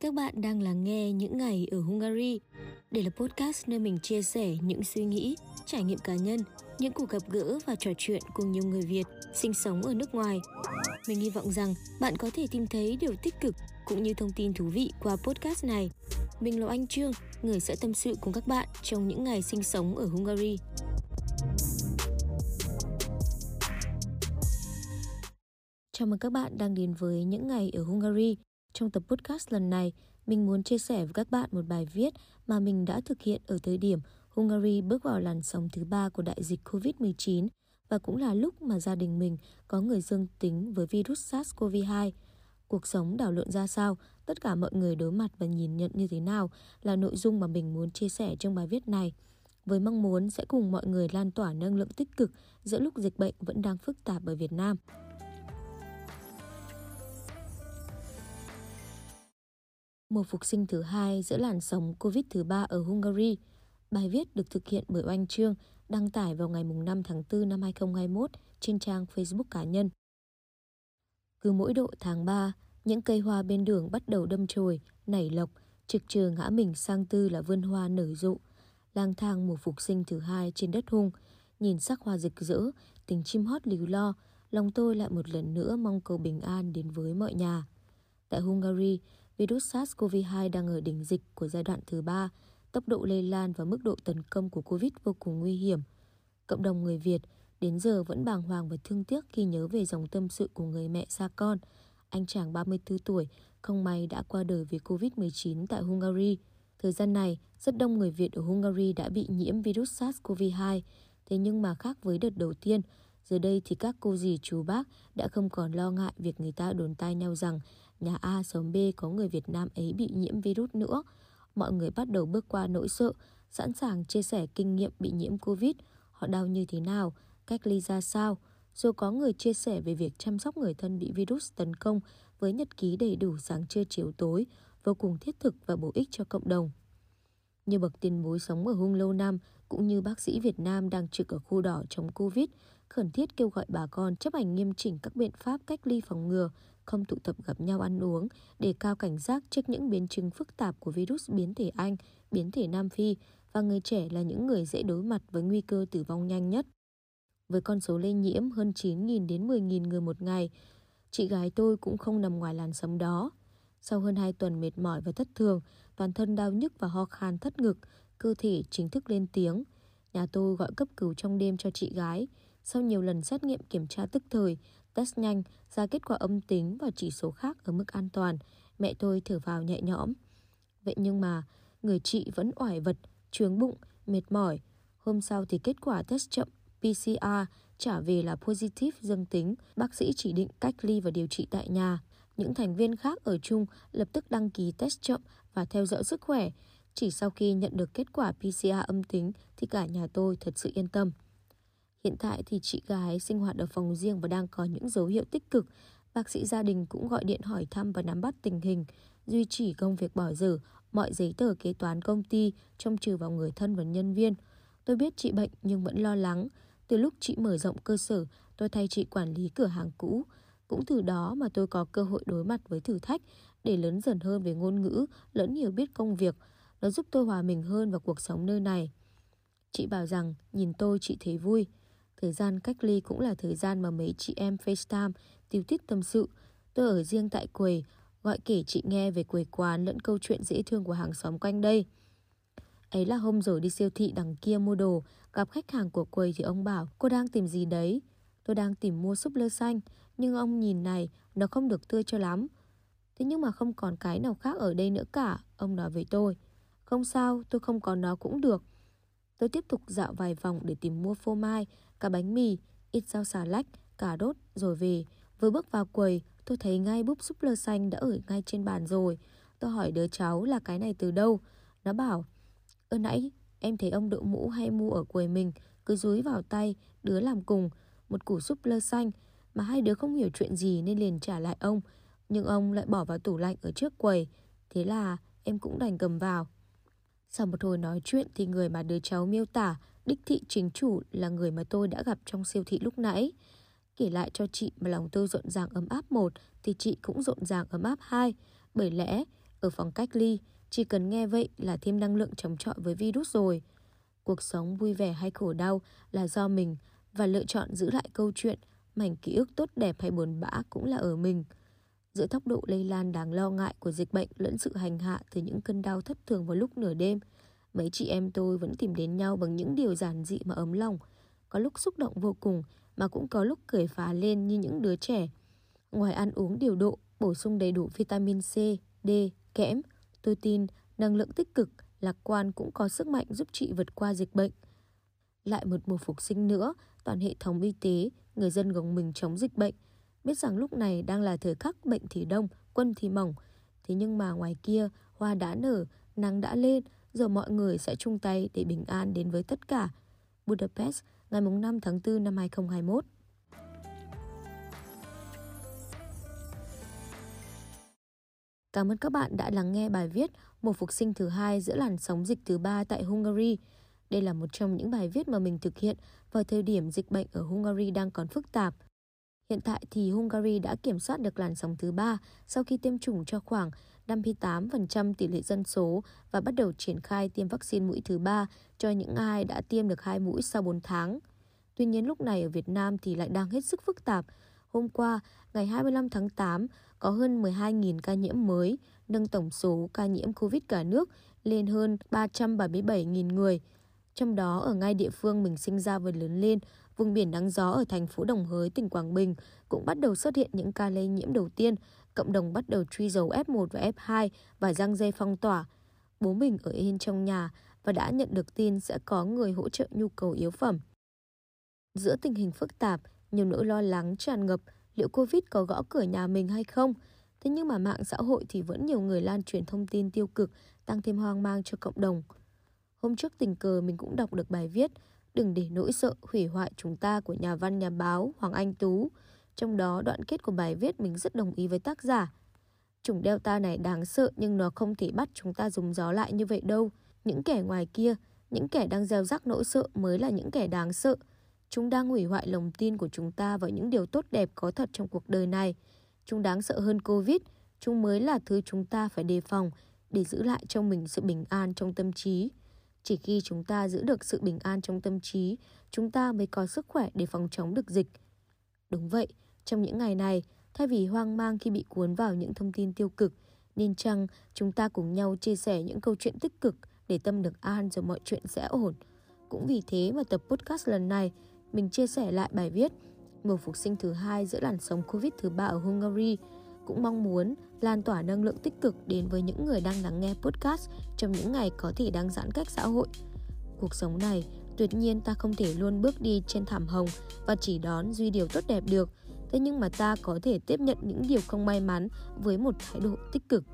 Các bạn đang lắng nghe những ngày ở Hungary. Đây là podcast nơi mình chia sẻ những suy nghĩ, trải nghiệm cá nhân, những cuộc gặp gỡ và trò chuyện cùng nhiều người Việt sinh sống ở nước ngoài. Mình hy vọng rằng bạn có thể tìm thấy điều tích cực cũng như thông tin thú vị qua podcast này. Mình là Anh Trương, người sẽ tâm sự cùng các bạn trong những ngày sinh sống ở Hungary. Chào mừng các bạn đang đến với những ngày ở Hungary. Trong tập podcast lần này, mình muốn chia sẻ với các bạn một bài viết mà mình đã thực hiện ở thời điểm Hungary bước vào làn sóng thứ ba của đại dịch Covid-19 và cũng là lúc mà gia đình mình có người dương tính với virus SARS-CoV-2. Cuộc sống đảo lộn ra sao, tất cả mọi người đối mặt và nhìn nhận như thế nào là nội dung mà mình muốn chia sẻ trong bài viết này. Với mong muốn sẽ cùng mọi người lan tỏa năng lượng tích cực giữa lúc dịch bệnh vẫn đang phức tạp ở Việt Nam. Mùa phục sinh thứ hai giữa làn sóng Covid thứ ba ở Hungary. Bài viết được thực hiện bởi Oanh Trương, đăng tải vào ngày 5 tháng 4 năm 2021 trên trang Facebook cá nhân. Cứ mỗi độ tháng 3, những cây hoa bên đường bắt đầu đâm chồi, nảy lộc, trực trừ ngã mình sang tư là vươn hoa nở rộ. Lang thang mùa phục sinh thứ hai trên đất hung, nhìn sắc hoa rực rỡ, tình chim hót líu lo, lòng tôi lại một lần nữa mong cầu bình an đến với mọi nhà. Tại Hungary, virus SARS-CoV-2 đang ở đỉnh dịch của giai đoạn thứ ba, tốc độ lây lan và mức độ tấn công của Covid vô cùng nguy hiểm. Cộng đồng người Việt đến giờ vẫn bàng hoàng và thương tiếc khi nhớ về dòng tâm sự của người mẹ xa con. Anh chàng 34 tuổi không may đã qua đời vì Covid-19 tại Hungary. Thời gian này, rất đông người Việt ở Hungary đã bị nhiễm virus SARS-CoV-2. Thế nhưng mà khác với đợt đầu tiên, giờ đây thì các cô dì chú bác đã không còn lo ngại việc người ta đồn tai nhau rằng nhà A sống B có người Việt Nam ấy bị nhiễm virus nữa. Mọi người bắt đầu bước qua nỗi sợ, sẵn sàng chia sẻ kinh nghiệm bị nhiễm Covid, họ đau như thế nào, cách ly ra sao. Rồi có người chia sẻ về việc chăm sóc người thân bị virus tấn công với nhật ký đầy đủ sáng trưa chiều tối, vô cùng thiết thực và bổ ích cho cộng đồng. Như bậc tiền bối sống ở hung lâu năm, cũng như bác sĩ Việt Nam đang trực ở khu đỏ chống Covid, khẩn thiết kêu gọi bà con chấp hành nghiêm chỉnh các biện pháp cách ly phòng ngừa, không tụ tập gặp nhau ăn uống, để cao cảnh giác trước những biến chứng phức tạp của virus biến thể Anh, biến thể Nam Phi và người trẻ là những người dễ đối mặt với nguy cơ tử vong nhanh nhất. Với con số lây nhiễm hơn 9.000 đến 10.000 người một ngày, chị gái tôi cũng không nằm ngoài làn sóng đó. Sau hơn 2 tuần mệt mỏi và thất thường, toàn thân đau nhức và ho khan thất ngực, cơ thể chính thức lên tiếng. Nhà tôi gọi cấp cứu trong đêm cho chị gái. Sau nhiều lần xét nghiệm kiểm tra tức thời, test nhanh ra kết quả âm tính và chỉ số khác ở mức an toàn, mẹ tôi thở vào nhẹ nhõm. Vậy nhưng mà, người chị vẫn oải vật, trướng bụng, mệt mỏi. Hôm sau thì kết quả test chậm PCR trả về là positive dương tính, bác sĩ chỉ định cách ly và điều trị tại nhà. Những thành viên khác ở chung lập tức đăng ký test chậm và theo dõi sức khỏe. Chỉ sau khi nhận được kết quả PCR âm tính thì cả nhà tôi thật sự yên tâm. Hiện tại thì chị gái sinh hoạt ở phòng riêng và đang có những dấu hiệu tích cực. Bác sĩ gia đình cũng gọi điện hỏi thăm và nắm bắt tình hình, duy trì công việc bỏ dở, mọi giấy tờ kế toán công ty, trông trừ vào người thân và nhân viên. Tôi biết chị bệnh nhưng vẫn lo lắng. Từ lúc chị mở rộng cơ sở, tôi thay chị quản lý cửa hàng cũ. Cũng từ đó mà tôi có cơ hội đối mặt với thử thách để lớn dần hơn về ngôn ngữ, lẫn hiểu biết công việc. Nó giúp tôi hòa mình hơn vào cuộc sống nơi này. Chị bảo rằng nhìn tôi chị thấy vui. Thời gian cách ly cũng là thời gian mà mấy chị em FaceTime tiêu tiết tâm sự. Tôi ở riêng tại quầy, gọi kể chị nghe về quầy quán lẫn câu chuyện dễ thương của hàng xóm quanh đây. Ấy là hôm rồi đi siêu thị đằng kia mua đồ, gặp khách hàng của quầy thì ông bảo cô đang tìm gì đấy. Tôi đang tìm mua súp lơ xanh, nhưng ông nhìn này, nó không được tươi cho lắm. Thế nhưng mà không còn cái nào khác ở đây nữa cả, ông nói với tôi. Không sao, tôi không có nó cũng được. Tôi tiếp tục dạo vài vòng để tìm mua phô mai, cả bánh mì, ít rau xà lách, cà đốt rồi về. Vừa bước vào quầy, tôi thấy ngay búp súp lơ xanh đã ở ngay trên bàn rồi. Tôi hỏi đứa cháu là cái này từ đâu. Nó bảo, ơ nãy em thấy ông đội mũ hay mua ở quầy mình, cứ dúi vào tay, đứa làm cùng, một củ súp lơ xanh. Mà hai đứa không hiểu chuyện gì nên liền trả lại ông. Nhưng ông lại bỏ vào tủ lạnh ở trước quầy. Thế là em cũng đành cầm vào. Sau một hồi nói chuyện thì người mà đứa cháu miêu tả đích thị chính chủ là người mà tôi đã gặp trong siêu thị lúc nãy. Kể lại cho chị mà lòng tôi rộn ràng ấm áp một thì chị cũng rộn ràng ấm áp hai. Bởi lẽ ở phòng cách ly, chỉ cần nghe vậy là thêm năng lượng chống chọi với virus rồi. Cuộc sống vui vẻ hay khổ đau là do mình và lựa chọn giữ lại câu chuyện, mảnh ký ức tốt đẹp hay buồn bã cũng là ở mình. Giữa tốc độ lây lan đáng lo ngại của dịch bệnh lẫn sự hành hạ từ những cơn đau thất thường vào lúc nửa đêm, mấy chị em tôi vẫn tìm đến nhau bằng những điều giản dị mà ấm lòng. Có lúc xúc động vô cùng mà cũng có lúc cười phá lên như những đứa trẻ. Ngoài ăn uống điều độ, bổ sung đầy đủ vitamin C, D, kẽm, tôi tin năng lượng tích cực, lạc quan cũng có sức mạnh giúp chị vượt qua dịch bệnh. Lại một mùa phục sinh nữa, toàn hệ thống y tế, người dân gồng mình chống dịch bệnh. Biết rằng lúc này đang là thời khắc bệnh thì đông, quân thì mỏng. Thế nhưng mà ngoài kia, hoa đã nở, nắng đã lên, giờ mọi người sẽ chung tay để bình an đến với tất cả. Budapest, ngày 5 tháng 4 năm 2021 Cảm ơn các bạn đã lắng nghe bài viết Một phục sinh thứ hai giữa làn sóng dịch thứ ba tại Hungary. Đây là một trong những bài viết mà mình thực hiện vào thời điểm dịch bệnh ở Hungary đang còn phức tạp. Hiện tại thì Hungary đã kiểm soát được làn sóng thứ ba sau khi tiêm chủng cho khoảng 58% tỷ lệ dân số và bắt đầu triển khai tiêm vaccine mũi thứ ba cho những ai đã tiêm được hai mũi sau 4 tháng. Tuy nhiên lúc này ở Việt Nam thì lại đang hết sức phức tạp. Hôm qua, ngày 25 tháng 8, có hơn 12.000 ca nhiễm mới, nâng tổng số ca nhiễm COVID cả nước lên hơn 377.000 người. Trong đó, ở ngay địa phương mình sinh ra và lớn lên, vùng biển nắng gió ở thành phố Đồng Hới, tỉnh Quảng Bình cũng bắt đầu xuất hiện những ca lây nhiễm đầu tiên. Cộng đồng bắt đầu truy dấu F1 và F2 và răng dây phong tỏa. Bố mình ở yên trong nhà và đã nhận được tin sẽ có người hỗ trợ nhu cầu yếu phẩm. Giữa tình hình phức tạp, nhiều nỗi lo lắng tràn ngập liệu Covid có gõ cửa nhà mình hay không. Thế nhưng mà mạng xã hội thì vẫn nhiều người lan truyền thông tin tiêu cực, tăng thêm hoang mang cho cộng đồng. Hôm trước tình cờ mình cũng đọc được bài viết Đừng để nỗi sợ hủy hoại chúng ta của nhà văn nhà báo Hoàng Anh Tú. Trong đó đoạn kết của bài viết mình rất đồng ý với tác giả. Chủng Delta này đáng sợ nhưng nó không thể bắt chúng ta dùng gió lại như vậy đâu. Những kẻ ngoài kia, những kẻ đang gieo rắc nỗi sợ mới là những kẻ đáng sợ. Chúng đang hủy hoại lòng tin của chúng ta vào những điều tốt đẹp có thật trong cuộc đời này. Chúng đáng sợ hơn Covid, chúng mới là thứ chúng ta phải đề phòng để giữ lại cho mình sự bình an trong tâm trí. Chỉ khi chúng ta giữ được sự bình an trong tâm trí, chúng ta mới có sức khỏe để phòng chống được dịch. Đúng vậy, trong những ngày này, thay vì hoang mang khi bị cuốn vào những thông tin tiêu cực, nên chăng chúng ta cùng nhau chia sẻ những câu chuyện tích cực để tâm được an rồi mọi chuyện sẽ ổn. Cũng vì thế mà tập podcast lần này, mình chia sẻ lại bài viết Mùa phục sinh thứ hai giữa làn sóng Covid thứ ba ở Hungary cũng mong muốn lan tỏa năng lượng tích cực đến với những người đang lắng nghe podcast trong những ngày có thể đang giãn cách xã hội. Cuộc sống này, tuyệt nhiên ta không thể luôn bước đi trên thảm hồng và chỉ đón duy điều tốt đẹp được thế nhưng mà ta có thể tiếp nhận những điều không may mắn với một thái độ tích cực.